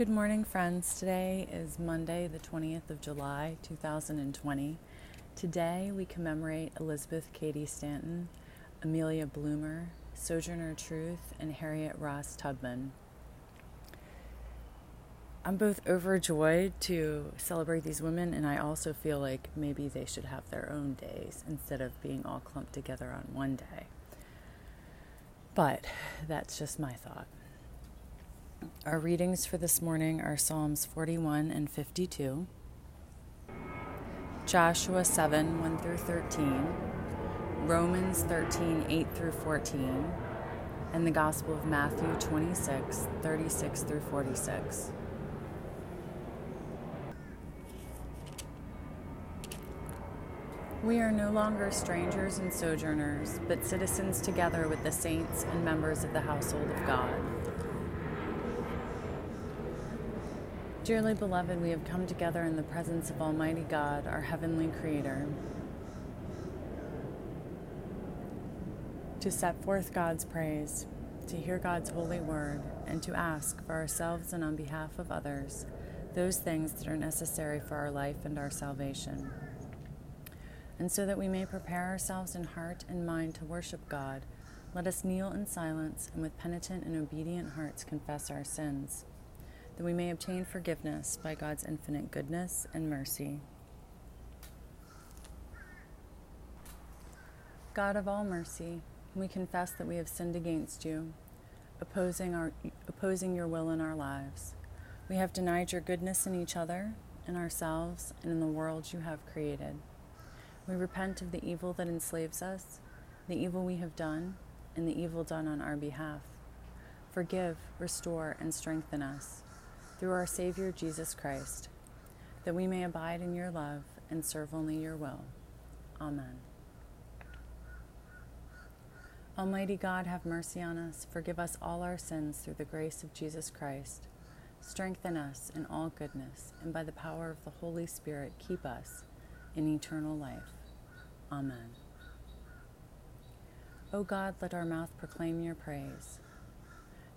Good morning, friends. Today is Monday, the 20th of July, 2020. Today we commemorate Elizabeth Cady Stanton, Amelia Bloomer, Sojourner Truth, and Harriet Ross Tubman. I'm both overjoyed to celebrate these women, and I also feel like maybe they should have their own days instead of being all clumped together on one day. But that's just my thought. Our readings for this morning are Psalms 41 and 52, Joshua 7 1 through 13, Romans 13 8 through 14, and the Gospel of Matthew 26 36 through 46. We are no longer strangers and sojourners, but citizens together with the saints and members of the household of God. Dearly beloved, we have come together in the presence of Almighty God, our heavenly Creator, to set forth God's praise, to hear God's holy word, and to ask for ourselves and on behalf of others those things that are necessary for our life and our salvation. And so that we may prepare ourselves in heart and mind to worship God, let us kneel in silence and with penitent and obedient hearts confess our sins, that we may obtain forgiveness by God's infinite goodness and mercy. God of all mercy, we confess that we have sinned against you, opposing, our, opposing your will in our lives. We have denied your goodness in each other, in ourselves, and in the world you have created. We repent of the evil that enslaves us, the evil we have done, and the evil done on our behalf. Forgive, restore, and strengthen us through our Savior Jesus Christ, that we may abide in your love and serve only your will. Amen. Almighty God, have mercy on us, forgive us all our sins through the grace of Jesus Christ. Strengthen us in all goodness, and by the power of the Holy Spirit, keep us in eternal life. Amen. O God, let our mouth proclaim your praise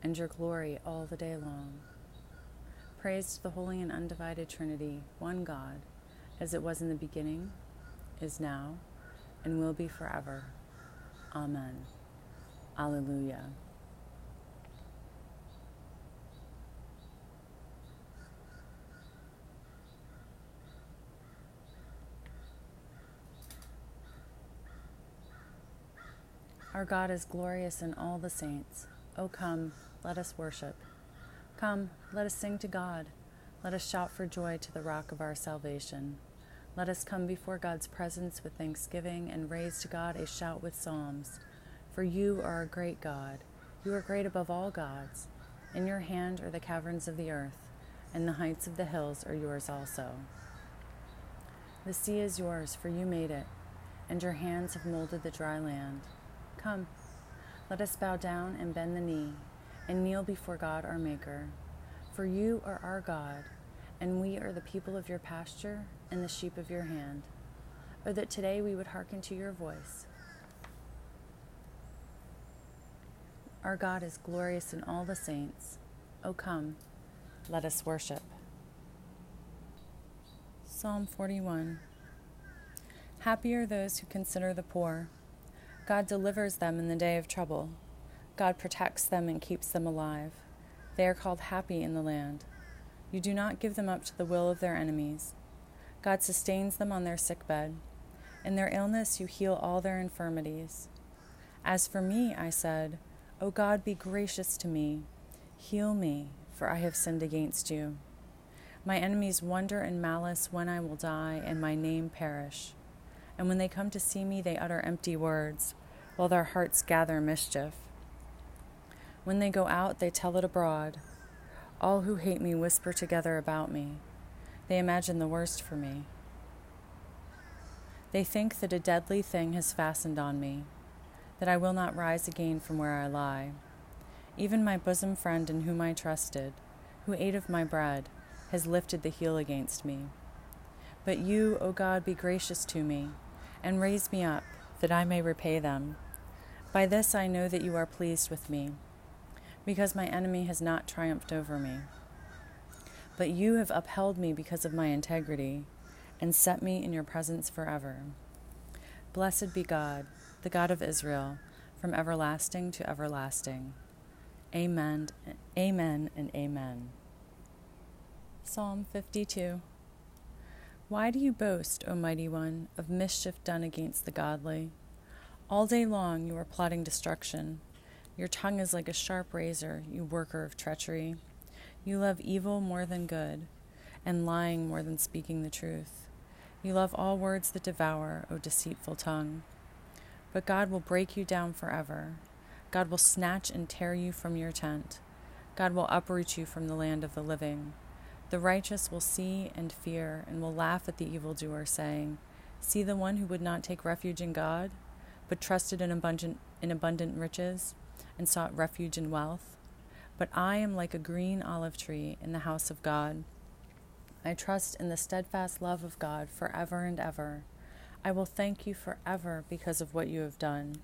and your glory all the day long. Praise to the holy and undivided Trinity, one God, as it was in the beginning, is now, and will be forever. Amen. Alleluia. Our God is glorious in all the saints. O come, let us worship. Come, let us sing to God. Let us shout for joy to the rock of our salvation. Let us come before God's presence with thanksgiving and raise to God a shout with psalms. For you are a great God. You are great above all gods. In your hand are the caverns of the earth, and the heights of the hills are yours also. The sea is yours, for you made it, and your hands have molded the dry land. Come, let us bow down and bend the knee and kneel before God our Maker. For you are our God, and we are the people of your pasture and the sheep of your hand. Or oh, that today we would hearken to your voice. Our God is glorious in all the saints. O oh, come, let us worship. Psalm 41 Happy are those who consider the poor God delivers them in the day of trouble. God protects them and keeps them alive. They are called happy in the land. You do not give them up to the will of their enemies. God sustains them on their sickbed. In their illness, you heal all their infirmities. As for me, I said, O God, be gracious to me. Heal me, for I have sinned against you. My enemies wonder in malice when I will die and my name perish and when they come to see me, they utter empty words, while their hearts gather mischief. When they go out, they tell it abroad. All who hate me whisper together about me. They imagine the worst for me. They think that a deadly thing has fastened on me, that I will not rise again from where I lie. Even my bosom friend in whom I trusted, who ate of my bread, has lifted the heel against me. But you, O God, be gracious to me and raise me up, that I may repay them. By this I know that you are pleased with me, because my enemy has not triumphed over me. But you have upheld me because of my integrity and set me in your presence forever. Blessed be God, the God of Israel, from everlasting to everlasting. Amen, amen, and amen. Psalm 52 Why do you boast, O mighty one, of mischief done against the godly? All day long you are plotting destruction. Your tongue is like a sharp razor, you worker of treachery. You love evil more than good, and lying more than speaking the truth. You love all words that devour, O deceitful tongue. But God will break you down forever. God will snatch and tear you from your tent. God will uproot you from the land of the living. The righteous will see and fear and will laugh at the evildoer, saying, See the one who would not take refuge in God, but trusted in abundant, in abundant riches and sought refuge in wealth. But I am like a green olive tree in the house of God. I trust in the steadfast love of God forever and ever. I will thank you forever because of what you have done.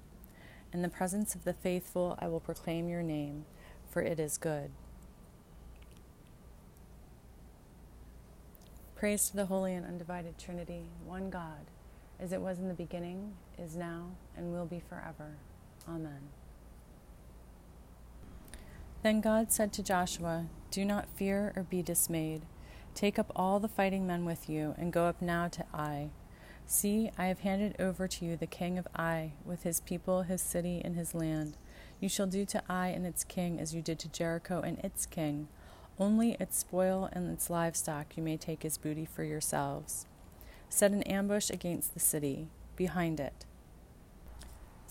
In the presence of the faithful, I will proclaim your name, for it is good. Praise to the Holy and Undivided Trinity, one God, as it was in the beginning, is now, and will be forever. Amen. Then God said to Joshua, Do not fear or be dismayed. Take up all the fighting men with you, and go up now to Ai. See, I have handed over to you the king of Ai, with his people, his city, and his land. You shall do to Ai and its king as you did to Jericho and its king only its spoil and its livestock you may take as booty for yourselves. Set an ambush against the city, behind it.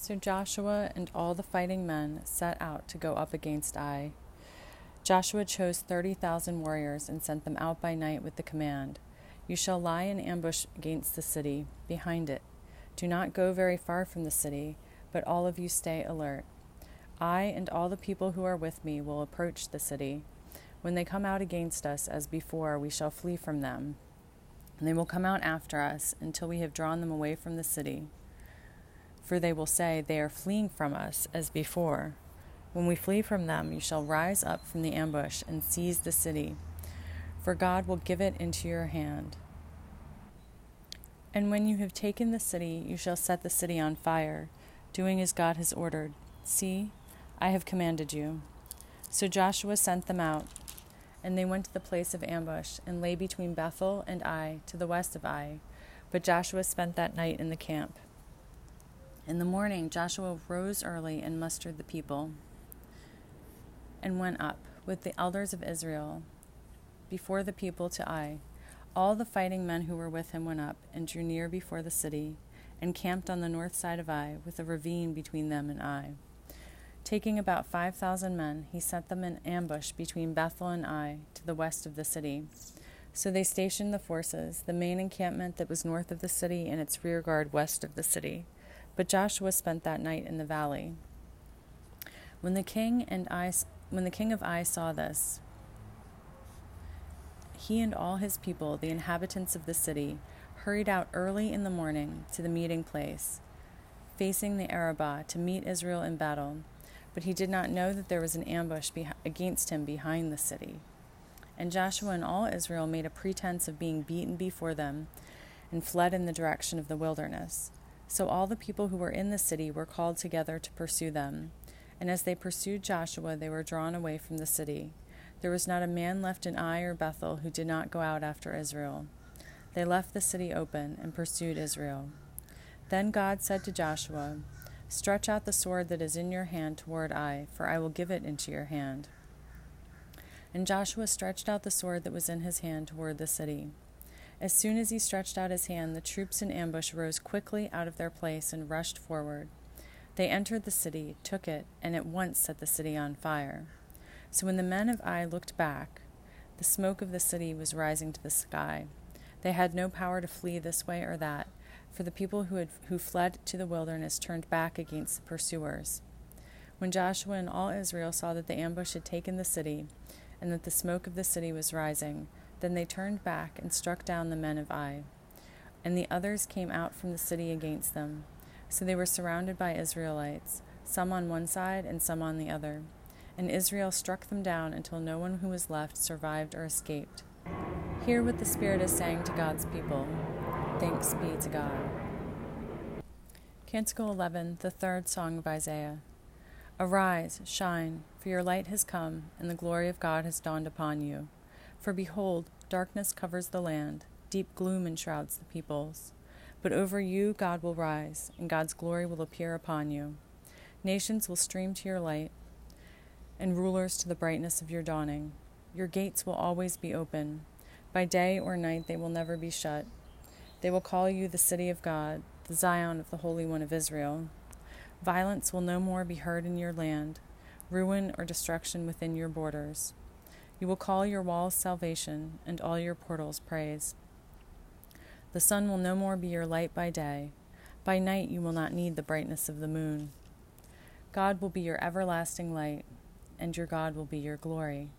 So Joshua and all the fighting men set out to go up against Ai. Joshua chose thirty thousand warriors and sent them out by night with the command You shall lie in ambush against the city, behind it. Do not go very far from the city, but all of you stay alert. I and all the people who are with me will approach the city when they come out against us as before, we shall flee from them. And they will come out after us until we have drawn them away from the city. For they will say, They are fleeing from us as before. When we flee from them, you shall rise up from the ambush and seize the city, for God will give it into your hand. And when you have taken the city, you shall set the city on fire, doing as God has ordered. See, I have commanded you. So Joshua sent them out and they went to the place of ambush, and lay between Bethel and Ai, to the west of Ai. But Joshua spent that night in the camp. In the morning, Joshua rose early and mustered the people, and went up with the elders of Israel before the people to Ai. All the fighting men who were with him went up and drew near before the city, and camped on the north side of Ai, with a ravine between them and Ai. Taking about 5,000 men, he set them in ambush between Bethel and Ai, to the west of the city. So they stationed the forces, the main encampment that was north of the city and its rear guard west of the city. But Joshua spent that night in the valley. When the king and I, when the king of Ai saw this, he and all his people, the inhabitants of the city, hurried out early in the morning to the meeting place, facing the Arabah, to meet Israel in battle. But he did not know that there was an ambush against him behind the city. And Joshua and all Israel made a pretense of being beaten before them and fled in the direction of the wilderness. So all the people who were in the city were called together to pursue them. And as they pursued Joshua, they were drawn away from the city. There was not a man left in Ai or Bethel who did not go out after Israel. They left the city open and pursued Israel. Then God said to Joshua, Stretch out the sword that is in your hand toward Ai, for I will give it into your hand. And Joshua stretched out the sword that was in his hand toward the city. As soon as he stretched out his hand, the troops in ambush rose quickly out of their place and rushed forward. They entered the city, took it, and at once set the city on fire. So when the men of Ai looked back, the smoke of the city was rising to the sky. They had no power to flee this way or that, for the people who, had, who fled to the wilderness turned back against the pursuers. When Joshua and all Israel saw that the ambush had taken the city, and that the smoke of the city was rising, then they turned back and struck down the men of Ai. And the others came out from the city against them. So they were surrounded by Israelites, some on one side and some on the other. And Israel struck them down until no one who was left survived or escaped. Hear what the Spirit is saying to God's people. Thanks be to God. Canticle 11, the third song of Isaiah. Arise, shine, for your light has come, and the glory of God has dawned upon you. For behold, darkness covers the land, deep gloom enshrouds the peoples. But over you God will rise, and God's glory will appear upon you. Nations will stream to your light, and rulers to the brightness of your dawning. Your gates will always be open. By day or night they will never be shut. They will call you the city of God, the Zion of the Holy One of Israel. Violence will no more be heard in your land, ruin or destruction within your borders. You will call your walls salvation, and all your portals praise. The sun will no more be your light by day. By night you will not need the brightness of the moon. God will be your everlasting light, and your God will be your glory.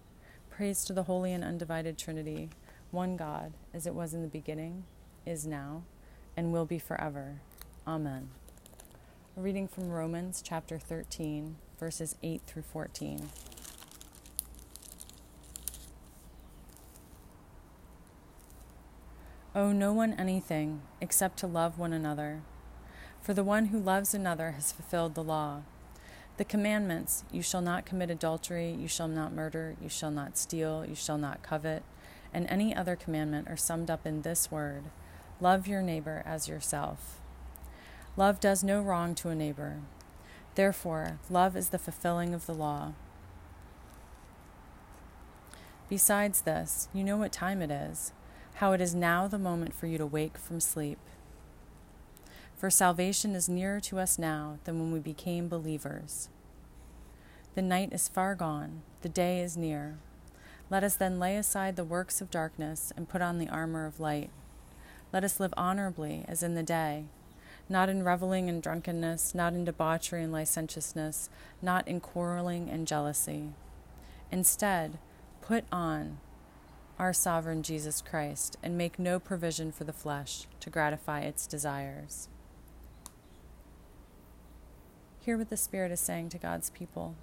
Praise to the holy and undivided Trinity, one God, as it was in the beginning, is now, and will be forever. Amen. A reading from Romans chapter 13, verses 8 through 14. Owe no one anything except to love one another. For the one who loves another has fulfilled the law. The commandments you shall not commit adultery, you shall not murder, you shall not steal, you shall not covet, and any other commandment are summed up in this word love your neighbor as yourself. Love does no wrong to a neighbor. Therefore, love is the fulfilling of the law. Besides this, you know what time it is, how it is now the moment for you to wake from sleep. For salvation is nearer to us now than when we became believers. The night is far gone, the day is near. Let us then lay aside the works of darkness and put on the armor of light. Let us live honorably as in the day not in reveling and drunkenness, not in debauchery and licentiousness, not in quarreling and jealousy. Instead, put on our sovereign Jesus Christ and make no provision for the flesh to gratify its desires. Hear what the Spirit is saying to God's people.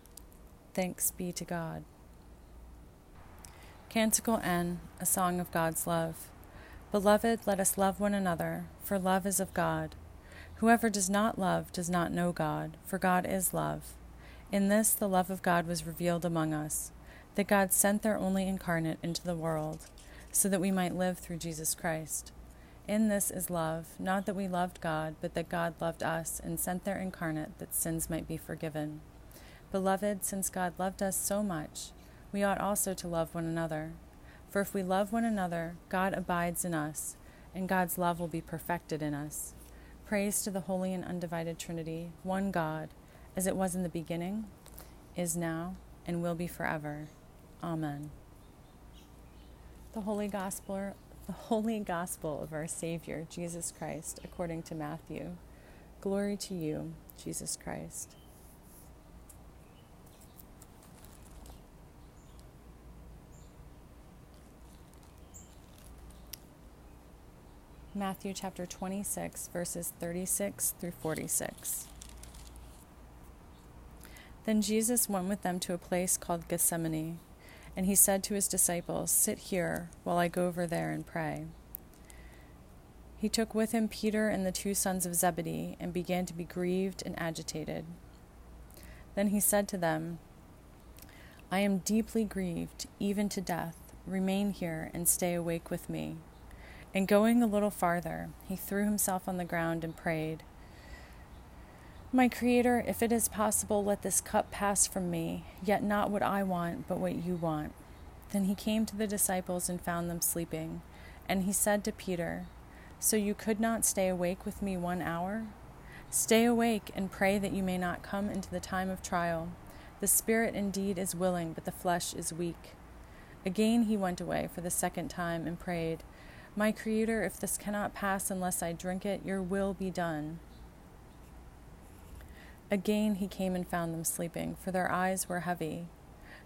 Thanks be to God. Canticle N, a song of God's love. Beloved, let us love one another, for love is of God. Whoever does not love does not know God, for God is love. In this the love of God was revealed among us, that God sent their only incarnate into the world, so that we might live through Jesus Christ. In this is love, not that we loved God, but that God loved us and sent their incarnate that sins might be forgiven. Beloved, since God loved us so much, we ought also to love one another. For if we love one another, God abides in us, and God's love will be perfected in us. Praise to the Holy and Undivided Trinity, one God, as it was in the beginning, is now, and will be forever. Amen. The Holy Gospel, the Holy Gospel of our Savior, Jesus Christ, according to Matthew. Glory to you, Jesus Christ. Matthew chapter 26, verses 36 through 46. Then Jesus went with them to a place called Gethsemane, and he said to his disciples, Sit here while I go over there and pray. He took with him Peter and the two sons of Zebedee and began to be grieved and agitated. Then he said to them, I am deeply grieved, even to death. Remain here and stay awake with me. And going a little farther, he threw himself on the ground and prayed, My Creator, if it is possible, let this cup pass from me, yet not what I want, but what you want. Then he came to the disciples and found them sleeping. And he said to Peter, So you could not stay awake with me one hour? Stay awake and pray that you may not come into the time of trial. The spirit indeed is willing, but the flesh is weak. Again he went away for the second time and prayed, my Creator, if this cannot pass unless I drink it, your will be done. Again he came and found them sleeping, for their eyes were heavy.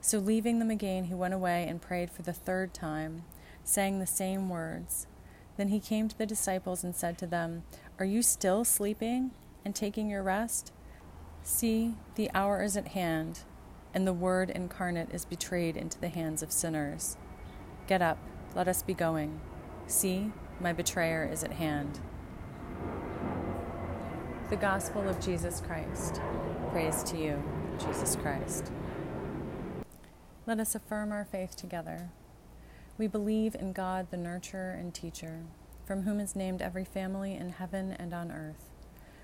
So leaving them again, he went away and prayed for the third time, saying the same words. Then he came to the disciples and said to them, Are you still sleeping and taking your rest? See, the hour is at hand, and the Word incarnate is betrayed into the hands of sinners. Get up let us be going. See, my betrayer is at hand. The Gospel of Jesus Christ. Praise to you, Jesus Christ. Let us affirm our faith together. We believe in God, the nurturer and teacher, from whom is named every family in heaven and on earth.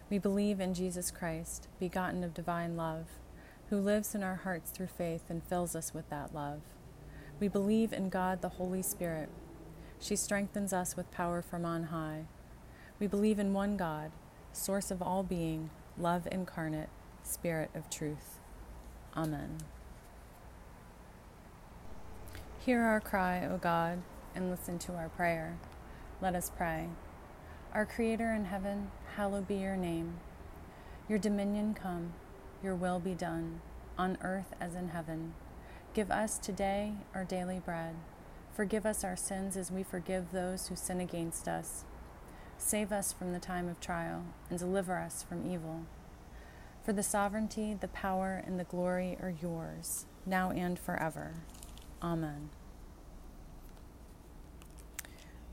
We believe in Jesus Christ, begotten of divine love, who lives in our hearts through faith and fills us with that love. We believe in God, the Holy Spirit. She strengthens us with power from on high. We believe in one God, source of all being, love incarnate, Spirit of truth. Amen. Hear our cry, O God, and listen to our prayer. Let us pray. Our Creator in heaven, hallowed be your name. Your dominion come, your will be done, on earth as in heaven. Give us today our daily bread. Forgive us our sins as we forgive those who sin against us. Save us from the time of trial, and deliver us from evil. For the sovereignty, the power, and the glory are yours, now and forever. Amen.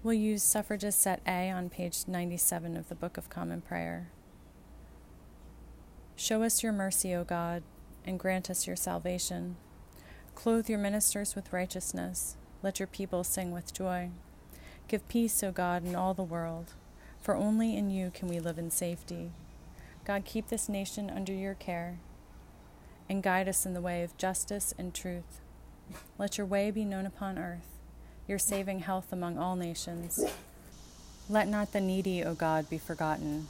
We'll use suffrages set A on page 97 of the Book of Common Prayer. Show us your mercy, O God, and grant us your salvation. Clothe your ministers with righteousness. Let your people sing with joy. Give peace, O God, in all the world, for only in you can we live in safety. God, keep this nation under your care and guide us in the way of justice and truth. Let your way be known upon earth your saving health among all nations. Let not the needy, O God, be forgotten,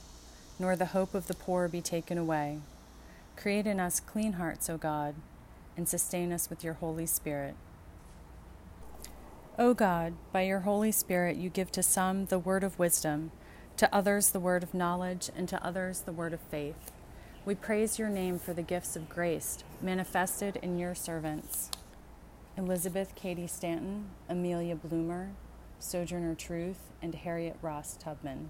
nor the hope of the poor be taken away. Create in us clean hearts, O God, and sustain us with your Holy Spirit. O God, by your Holy Spirit you give to some the word of wisdom, to others the word of knowledge, and to others the word of faith. We praise your name for the gifts of grace manifested in your servants. Elizabeth Cady Stanton, Amelia Bloomer, Sojourner Truth, and Harriet Ross Tubman.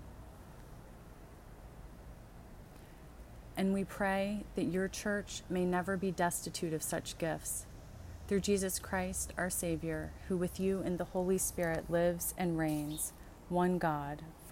And we pray that your church may never be destitute of such gifts. Through Jesus Christ, our Savior, who with you in the Holy Spirit lives and reigns, one God,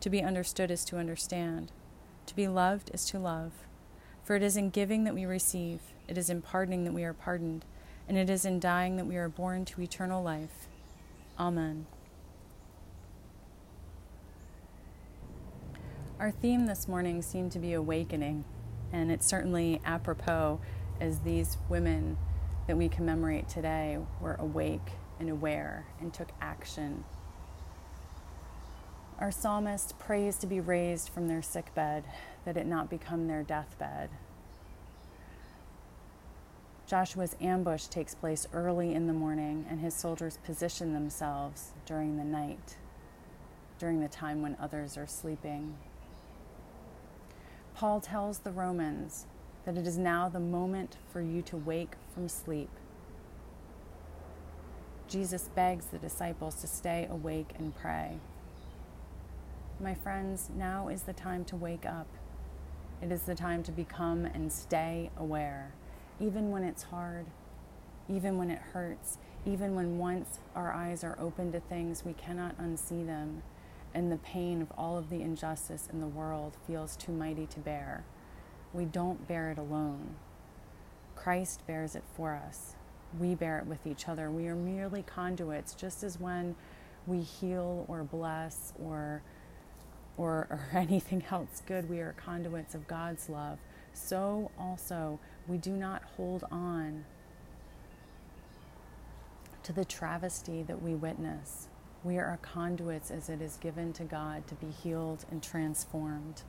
to be understood is to understand, to be loved is to love. For it is in giving that we receive, it is in pardoning that we are pardoned and it is in dying that we are born to eternal life. Amen. Our theme this morning seemed to be awakening, and it's certainly apropos as these women that we commemorate today were awake and aware and took action. Our psalmist prays to be raised from their sick bed, that it not become their deathbed. Joshua's ambush takes place early in the morning, and his soldiers position themselves during the night, during the time when others are sleeping. Paul tells the Romans that it is now the moment for you to wake from sleep. Jesus begs the disciples to stay awake and pray. My friends, now is the time to wake up. It is the time to become and stay aware even when it's hard, even when it hurts, even when once our eyes are open to things, we cannot unsee them, and the pain of all of the injustice in the world feels too mighty to bear. We don't bear it alone. Christ bears it for us. We bear it with each other. We are merely conduits, just as when we heal or bless or or, or anything else good, we are conduits of God's love. So also we do not hold on to the travesty that we witness. We are conduits as it is given to God to be healed and transformed.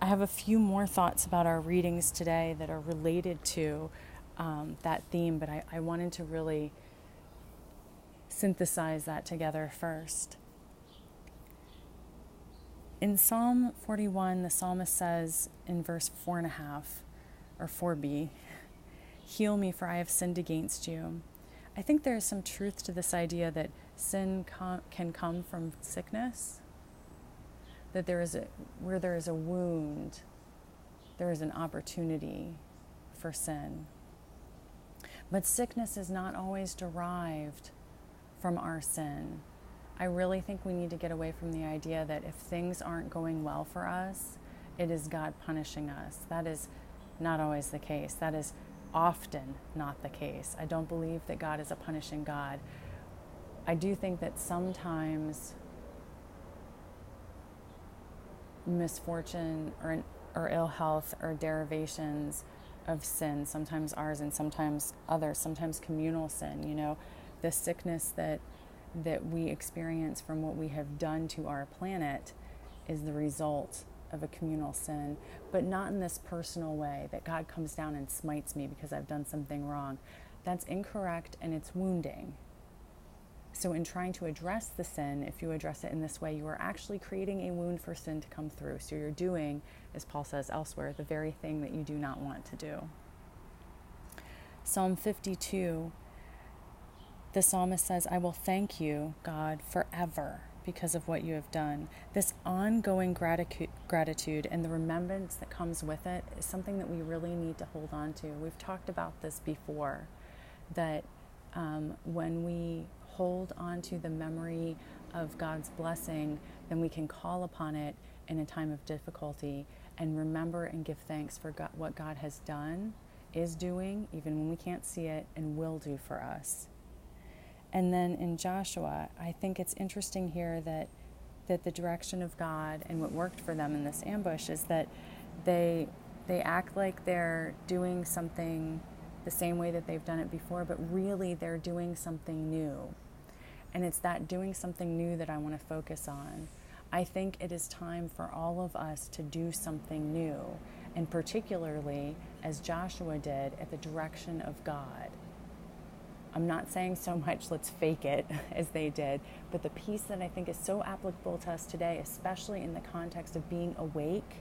I have a few more thoughts about our readings today that are related to um, that theme, but I, I wanted to really synthesize that together first. In Psalm 41, the psalmist says in verse 4 and a half, or 4b, Heal me, for I have sinned against you. I think there is some truth to this idea that sin com- can come from sickness, that there is a, where there is a wound, there is an opportunity for sin. But sickness is not always derived from our sin. I really think we need to get away from the idea that if things aren't going well for us, it is God punishing us. That is not always the case. That is often not the case. I don't believe that God is a punishing God. I do think that sometimes misfortune or, or ill health or derivations of sin, sometimes ours and sometimes others, sometimes communal sin, you know, the sickness that that we experience from what we have done to our planet is the result of a communal sin, but not in this personal way that God comes down and smites me because I've done something wrong. That's incorrect and it's wounding. So, in trying to address the sin, if you address it in this way, you are actually creating a wound for sin to come through. So, you're doing, as Paul says elsewhere, the very thing that you do not want to do. Psalm 52 the psalmist says, I will thank you, God, forever because of what you have done. This ongoing gratitude, and the remembrance that comes with it is something that we really need to hold on to. We've talked about this before that um, when we hold on to the memory of God's blessing, then we can call upon it in a time of difficulty and remember and give thanks for God, what God has done, is doing, even when we can't see it, and will do for us. And then in Joshua, I think it's interesting here that that the direction of God and what worked for them in this ambush is that they they act like they're doing something the same way that they've done it before, but really they're doing something new. And it's that doing something new that I want to focus on. I think it is time for all of us to do something new, and particularly as Joshua did at the direction of God. I'm not saying so much let's fake it as they did, but the piece that I think is so applicable to us today, especially in the context of being awake,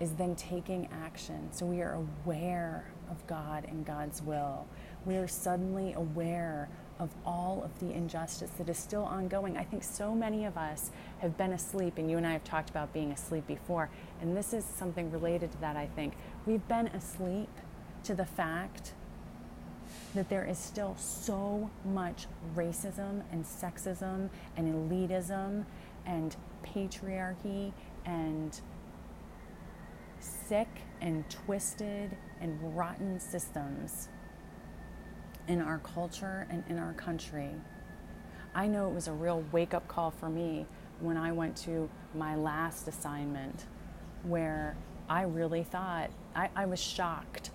is then taking action. So we are aware of God and God's will. We are suddenly aware of all of the injustice that is still ongoing. I think so many of us have been asleep, and you and I have talked about being asleep before, and this is something related to that, I think. We've been asleep to the fact that there is still so much racism and sexism and elitism and patriarchy and sick and twisted and rotten systems in our culture and in our country. I know it was a real wake up call for me when I went to my last assignment where I really thought, I, I was shocked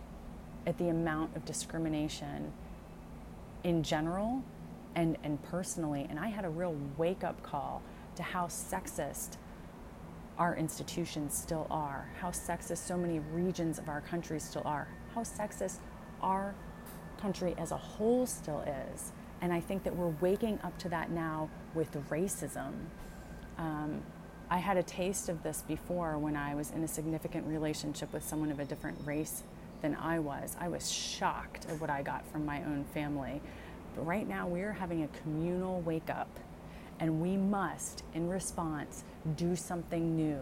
at the amount of discrimination in general and, and personally. And I had a real wake up call to how sexist our institutions still are, how sexist so many regions of our country still are, how sexist our country as a whole still is. And I think that we're waking up to that now with racism. Um, I had a taste of this before when I was in a significant relationship with someone of a different race than I was. I was shocked at what I got from my own family. But right now, we are having a communal wake up, and we must, in response, do something new,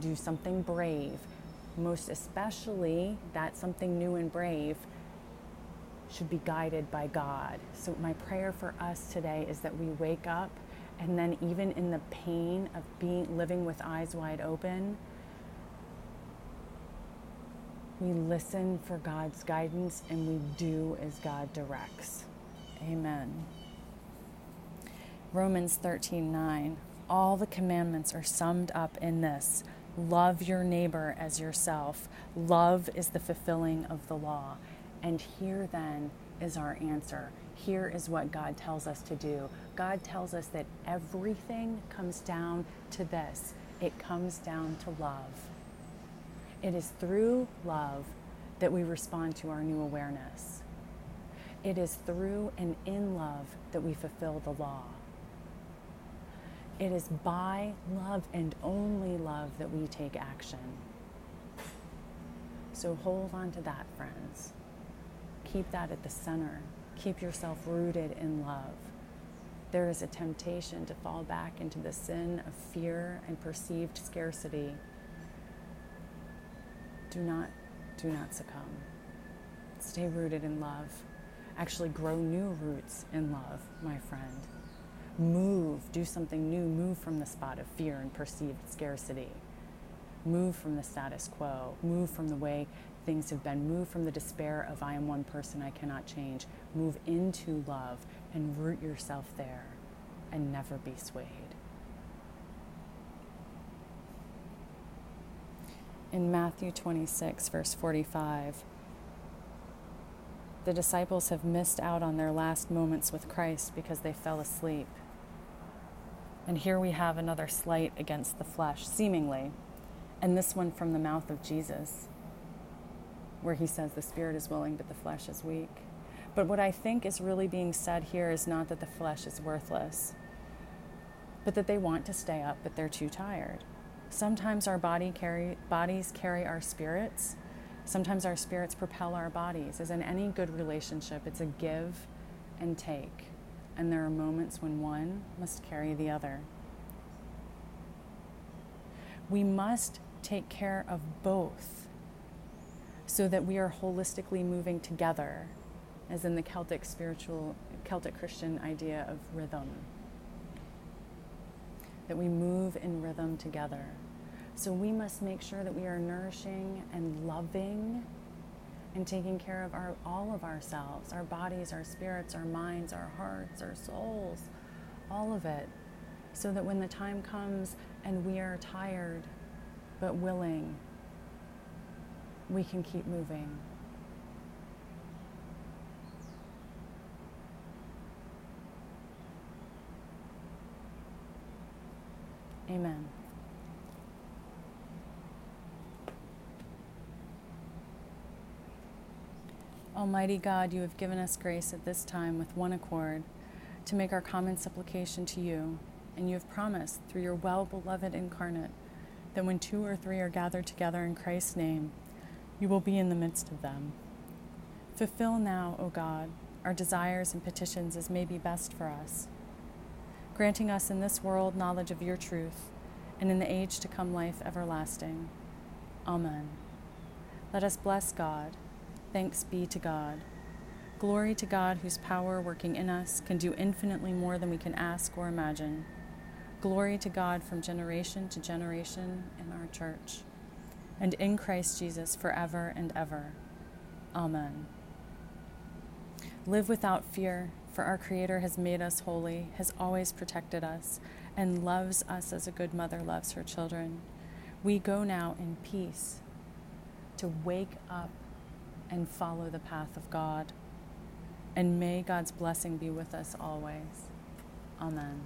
do something brave. Most especially, that something new and brave should be guided by God. So, my prayer for us today is that we wake up and then, even in the pain of being living with eyes wide open, we listen for God's guidance and we do as God directs. Amen. Romans 13:9 All the commandments are summed up in this: love your neighbor as yourself. Love is the fulfilling of the law. And here then is our answer. Here is what God tells us to do. God tells us that everything comes down to this. It comes down to love. It is through love that we respond to our new awareness. It is through and in love that we fulfill the law. It is by love and only love that we take action. So hold on to that, friends. Keep that at the center. Keep yourself rooted in love. There is a temptation to fall back into the sin of fear and perceived scarcity. Do not, do not succumb. Stay rooted in love. Actually, grow new roots in love, my friend. Move, do something new. Move from the spot of fear and perceived scarcity. Move from the status quo. Move from the way things have been. Move from the despair of I am one person, I cannot change. Move into love and root yourself there and never be swayed. In Matthew 26, verse 45, the disciples have missed out on their last moments with Christ because they fell asleep. And here we have another slight against the flesh, seemingly, and this one from the mouth of Jesus, where he says the spirit is willing, but the flesh is weak. But what I think is really being said here is not that the flesh is worthless, but that they want to stay up, but they're too tired. Sometimes our body carry, bodies carry our spirits. Sometimes our spirits propel our bodies. As in any good relationship, it's a give and take. And there are moments when one must carry the other. We must take care of both so that we are holistically moving together, as in the Celtic spiritual, Celtic Christian idea of rhythm that we move in rhythm together. So we must make sure that we are nourishing and loving and taking care of our, all of ourselves our bodies, our spirits, our minds, our hearts, our souls, all of it. So that when the time comes and we are tired but willing, we can keep moving. Amen. Almighty God, you have given us grace at this time with one accord to make our common supplication to you, and you have promised through your well beloved incarnate that when two or three are gathered together in Christ's name, you will be in the midst of them. Fulfill now, O God, our desires and petitions as may be best for us granting us in this world knowledge of your truth, and in the age to come life everlasting. Amen. Let us bless God. Thanks be to God. Glory to God, whose power working in us can do infinitely more than we can ask or imagine. Glory to God from generation to generation in our church, and in Christ Jesus forever and ever. Amen. Live without fear for our Creator has made us holy, has always protected us, and loves us as a good mother loves her children. We go now in peace to wake up and follow the path of God. And may God's blessing be with us always. Amen.